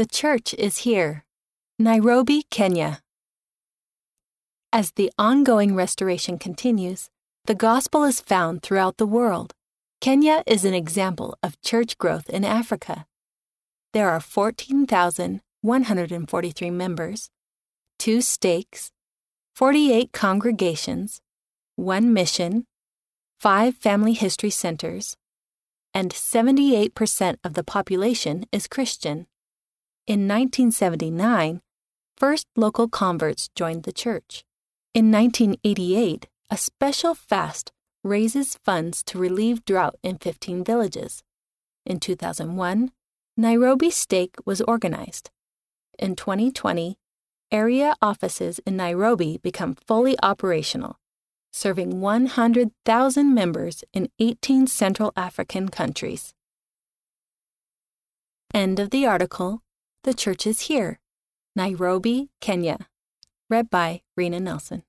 The church is here. Nairobi, Kenya. As the ongoing restoration continues, the gospel is found throughout the world. Kenya is an example of church growth in Africa. There are 14,143 members, two stakes, 48 congregations, one mission, five family history centers, and 78% of the population is Christian. In 1979, first local converts joined the church. In 1988, a special fast raises funds to relieve drought in 15 villages. In 2001, Nairobi Stake was organized. In 2020, area offices in Nairobi become fully operational, serving 100,000 members in 18 Central African countries. End of the article. The church is here. Nairobi, Kenya. Read by Rena Nelson.